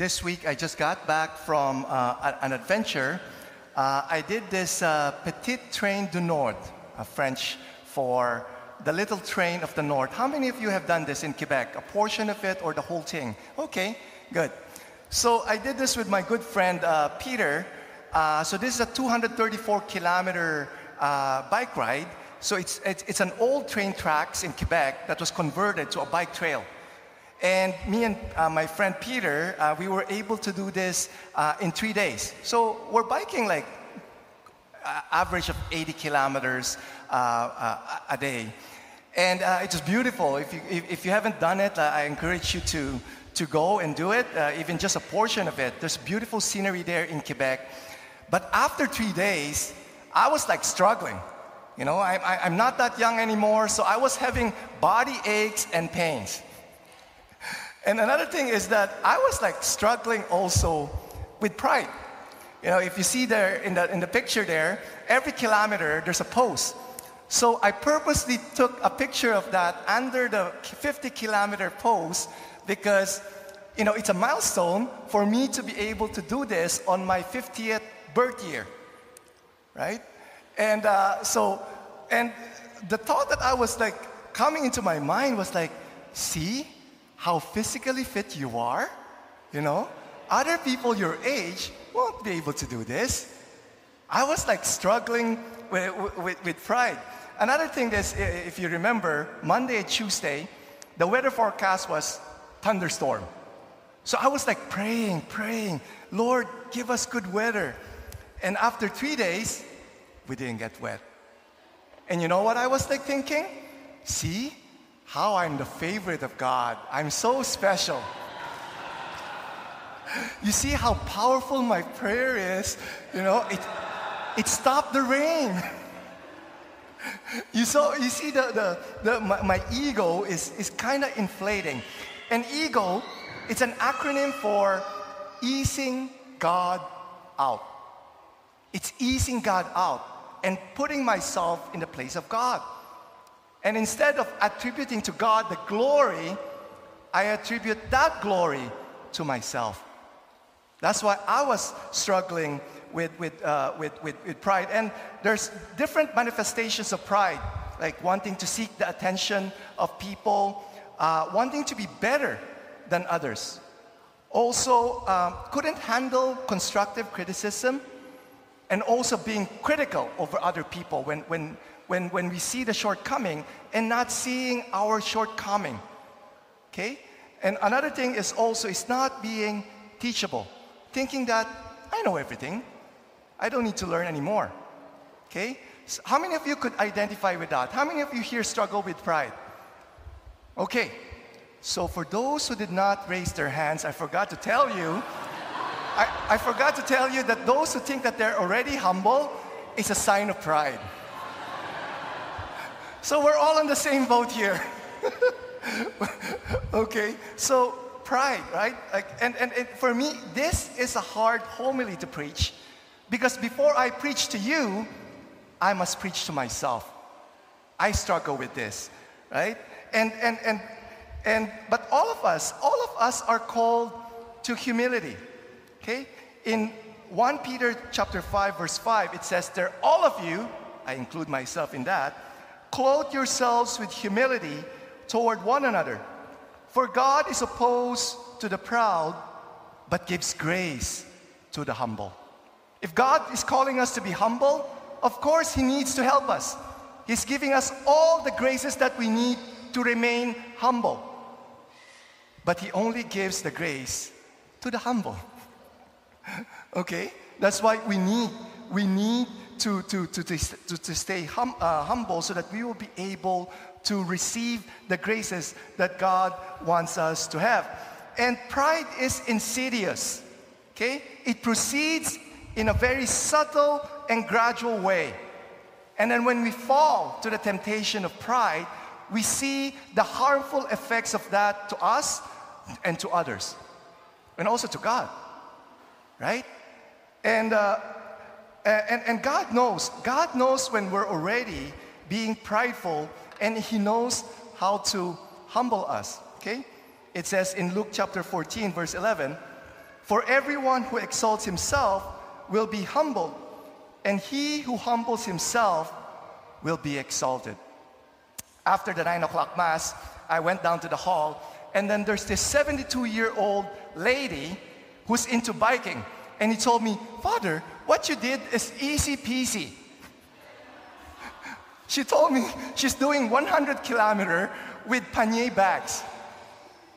this week I just got back from uh, an adventure. Uh, I did this uh, Petit Train du Nord, a French for the little train of the north. How many of you have done this in Quebec? A portion of it or the whole thing? Okay, good. So I did this with my good friend uh, Peter. Uh, so this is a 234 kilometer uh, bike ride. So it's, it's, it's an old train tracks in Quebec that was converted to a bike trail. And me and uh, my friend Peter, uh, we were able to do this uh, in three days. So we're biking like uh, average of 80 kilometers uh, uh, a day. And it's was beautiful. If you, if, if you haven't done it, I encourage you to, to go and do it, even just a portion of it. There's beautiful scenery there in Quebec. But after three days, I was like struggling. You know, I, I, I'm not that young anymore, so I was having body aches and pains. And another thing is that I was like struggling also with pride. You know, if you see there in the, in the picture there, every kilometer there's a post. So I purposely took a picture of that under the 50 kilometer post because, you know, it's a milestone for me to be able to do this on my 50th birth year, right? And uh, so, and the thought that I was like coming into my mind was like, see, how physically fit you are. You know, other people your age won't be able to do this. I was like struggling with, with, with pride. Another thing is, if you remember, Monday and Tuesday, the weather forecast was thunderstorm. So I was like praying, praying, Lord, give us good weather. And after three days, we didn't get wet. And you know what I was like thinking? See, how I'm the favorite of God. I'm so special. You see how powerful my prayer is? You know, it, it stopped the rain. You, saw, you see, the, the, the, my, my ego is, is kind of inflating. And ego, it's an acronym for easing God out. It's easing God out and putting myself in the place of God. And instead of attributing to God the glory, I attribute that glory to myself. That's why I was struggling with, with, uh, with, with, with, pride. And there's different manifestations of pride, like wanting to seek the attention of people, uh, wanting to be better than others. Also, um, couldn't handle constructive criticism, and also being critical over other people when, when, when, when we see the shortcoming and not seeing our shortcoming. Okay? And another thing is also is not being teachable, thinking that I know everything. I don't need to learn anymore. Okay? So how many of you could identify with that? How many of you here struggle with pride? Okay. So for those who did not raise their hands, I forgot to tell you, I, I forgot to tell you that those who think that they're already humble is a sign of pride. So we're all in the same boat here. okay, so pride, right? Like, and, and, and for me, this is a hard homily to preach because before I preach to you, I must preach to myself. I struggle with this, right? And, and, and, and, but all of us, all of us are called to humility, okay? In 1 Peter chapter 5, verse 5, it says, there all of you, I include myself in that, Clothe yourselves with humility toward one another. For God is opposed to the proud, but gives grace to the humble. If God is calling us to be humble, of course, He needs to help us. He's giving us all the graces that we need to remain humble. But He only gives the grace to the humble. Okay? That's why we need, we need to, to, to, to, to stay hum, uh, humble so that we will be able to receive the graces that God wants us to have. And pride is insidious, okay? It proceeds in a very subtle and gradual way. And then when we fall to the temptation of pride, we see the harmful effects of that to us and to others, and also to God, right? And uh, and, and God knows, God knows when we're already being prideful, and He knows how to humble us. Okay? It says in Luke chapter 14, verse 11, For everyone who exalts himself will be humbled, and he who humbles himself will be exalted. After the nine o'clock mass, I went down to the hall, and then there's this 72 year old lady who's into biking. And he told me, Father, what you did is easy peasy. She told me she's doing 100 kilometer with pannier bags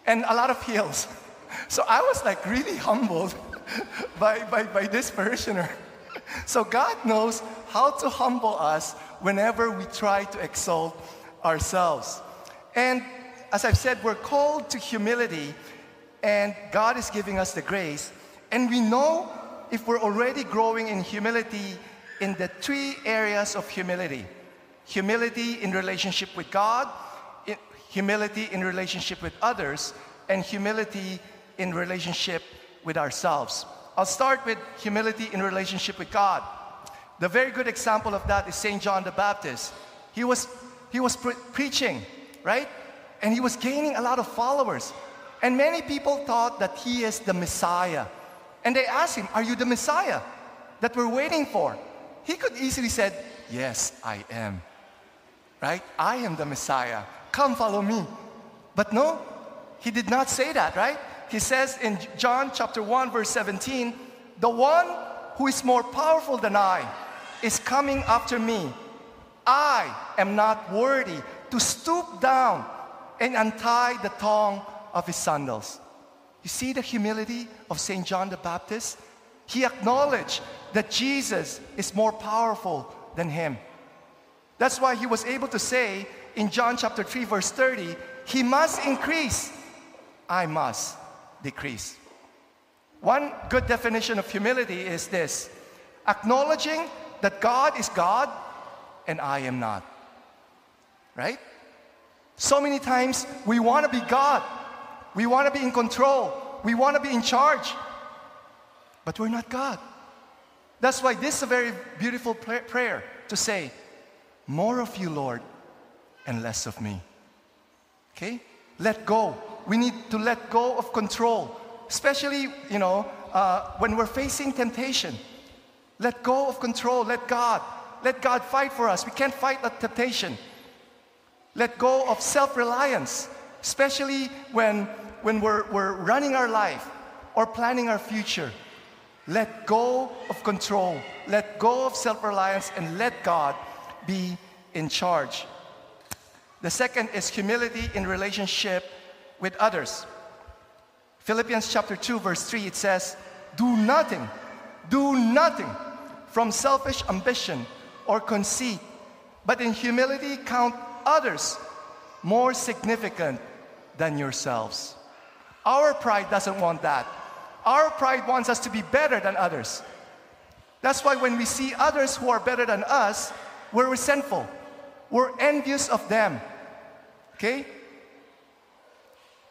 and a lot of heels. So I was like really humbled by, by, by this parishioner. So God knows how to humble us whenever we try to exalt ourselves. And as I've said, we're called to humility, and God is giving us the grace. And we know if we're already growing in humility in the three areas of humility humility in relationship with God, humility in relationship with others, and humility in relationship with ourselves. I'll start with humility in relationship with God. The very good example of that is St. John the Baptist. He was, he was pre- preaching, right? And he was gaining a lot of followers. And many people thought that he is the Messiah. And they asked him, Are you the Messiah that we're waiting for? He could easily said, Yes, I am. Right? I am the Messiah. Come follow me. But no, he did not say that, right? He says in John chapter 1, verse 17, the one who is more powerful than I is coming after me. I am not worthy to stoop down and untie the thong of his sandals. You see the humility of St. John the Baptist? He acknowledged that Jesus is more powerful than him. That's why he was able to say in John chapter 3, verse 30, He must increase, I must decrease. One good definition of humility is this acknowledging that God is God and I am not. Right? So many times we want to be God, we want to be in control, we want to be in charge, but we're not God. That's why this is a very beautiful prayer to say, More of you, Lord, and less of me. Okay? Let go. We need to let go of control, especially, you know, uh, when we're facing temptation. Let go of control. Let God. Let God fight for us. We can't fight temptation. Let go of self reliance, especially when, when we're, we're running our life or planning our future. Let go of control. Let go of self reliance and let God be in charge. The second is humility in relationship with others. Philippians chapter 2 verse 3 it says, "Do nothing, do nothing from selfish ambition or conceit, but in humility count others more significant than yourselves." Our pride doesn't want that. Our pride wants us to be better than others. That's why when we see others who are better than us, we're resentful. We're envious of them. Okay?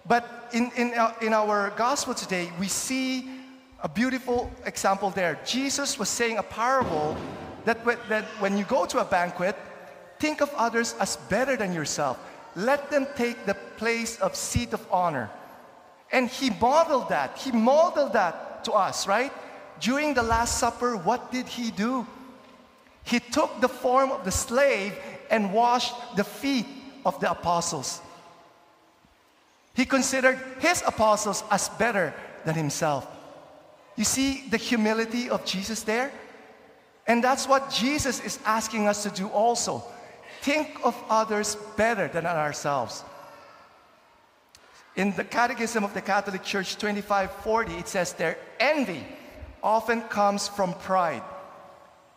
But in, in, uh, in our gospel today, we see a beautiful example there. Jesus was saying a parable that, that when you go to a banquet, think of others as better than yourself. Let them take the place of seat of honor. And he modeled that. He modeled that to us, right? During the Last Supper, what did he do? He took the form of the slave and washed the feet of the apostles. He considered his apostles as better than himself. You see the humility of Jesus there? And that's what Jesus is asking us to do also. Think of others better than ourselves. In the Catechism of the Catholic Church 2540, it says their envy often comes from pride.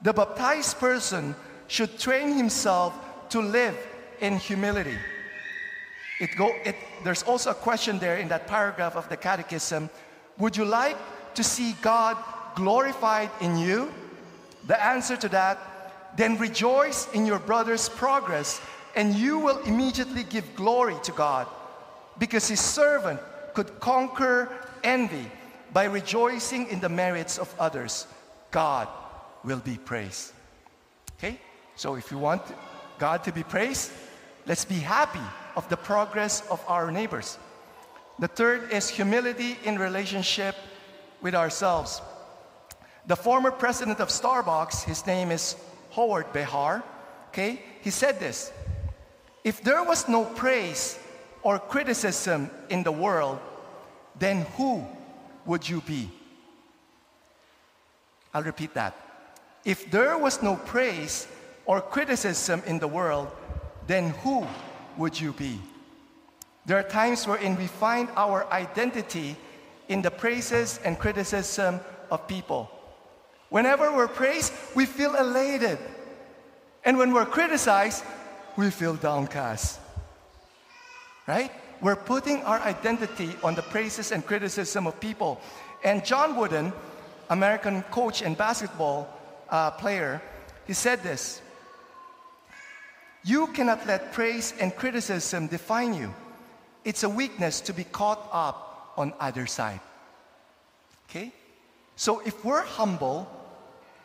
The baptized person should train himself to live in humility. It go, it, there's also a question there in that paragraph of the Catechism Would you like to see God glorified in you? The answer to that, then rejoice in your brother's progress, and you will immediately give glory to God, because his servant could conquer envy by rejoicing in the merits of others. God will be praised. Okay? So if you want God to be praised, let's be happy of the progress of our neighbors. The third is humility in relationship with ourselves. The former president of Starbucks, his name is Howard Behar, okay? He said this If there was no praise or criticism in the world, then who would you be? I'll repeat that. If there was no praise or criticism in the world, then who would you be? There are times wherein we find our identity in the praises and criticism of people. Whenever we're praised, we feel elated. And when we're criticized, we feel downcast. Right? We're putting our identity on the praises and criticism of people. And John Wooden, American coach and basketball uh, player, he said this You cannot let praise and criticism define you. It's a weakness to be caught up on either side. Okay? So if we're humble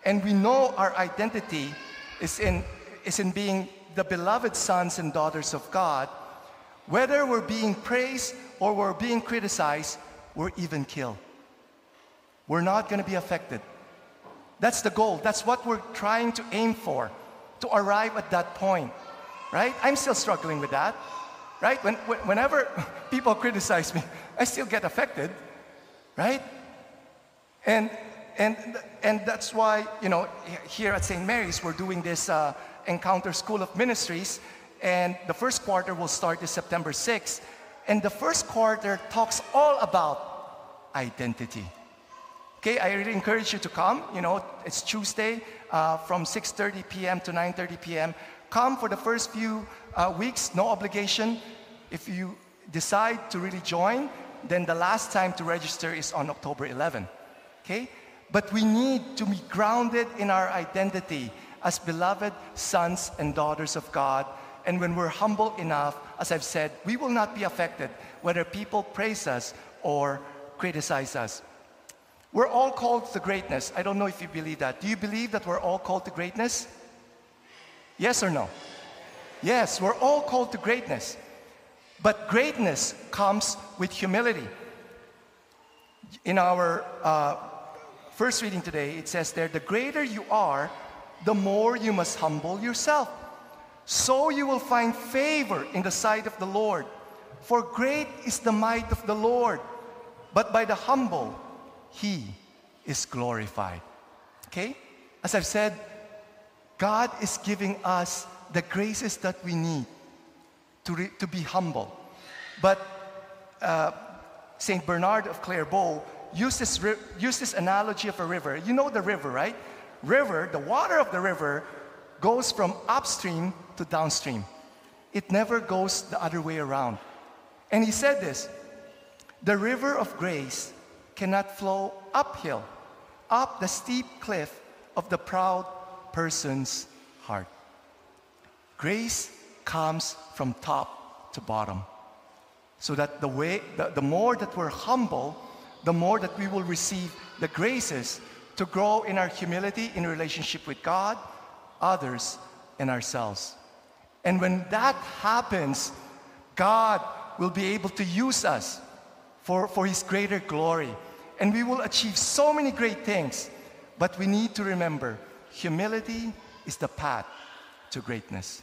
and we know our identity is in, is in being the beloved sons and daughters of God, whether we're being praised or we're being criticized, we're even killed. We're not going to be affected. That's the goal. That's what we're trying to aim for, to arrive at that point, right? I'm still struggling with that, right? When, whenever people criticize me, I still get affected, right? And, and, and that's why, you know, here at St. Mary's, we're doing this uh, Encounter School of Ministries, and the first quarter will start this September 6th. And the first quarter talks all about identity. Okay, I really encourage you to come. You know, it's Tuesday uh, from 6:30 p.m. to 9:30 p.m. Come for the first few uh, weeks, no obligation. If you decide to really join, then the last time to register is on October 11. Okay, but we need to be grounded in our identity as beloved sons and daughters of God. And when we're humble enough, as I've said, we will not be affected whether people praise us or criticize us. We're all called to greatness. I don't know if you believe that. Do you believe that we're all called to greatness? Yes or no? Yes, we're all called to greatness. But greatness comes with humility. In our uh, first reading today, it says there, the greater you are, the more you must humble yourself. So you will find favor in the sight of the Lord. For great is the might of the Lord, but by the humble, he is glorified. Okay? As I've said, God is giving us the graces that we need to, re- to be humble. But uh, St. Bernard of Clairvaux used this, used this analogy of a river. You know the river, right? River, the water of the river goes from upstream to downstream. It never goes the other way around. And he said this the river of grace cannot flow uphill, up the steep cliff of the proud person's heart. Grace comes from top to bottom. So that the way the, the more that we're humble, the more that we will receive the graces to grow in our humility in relationship with God, others, and ourselves. And when that happens, God will be able to use us for, for His greater glory and we will achieve so many great things. But we need to remember humility is the path to greatness.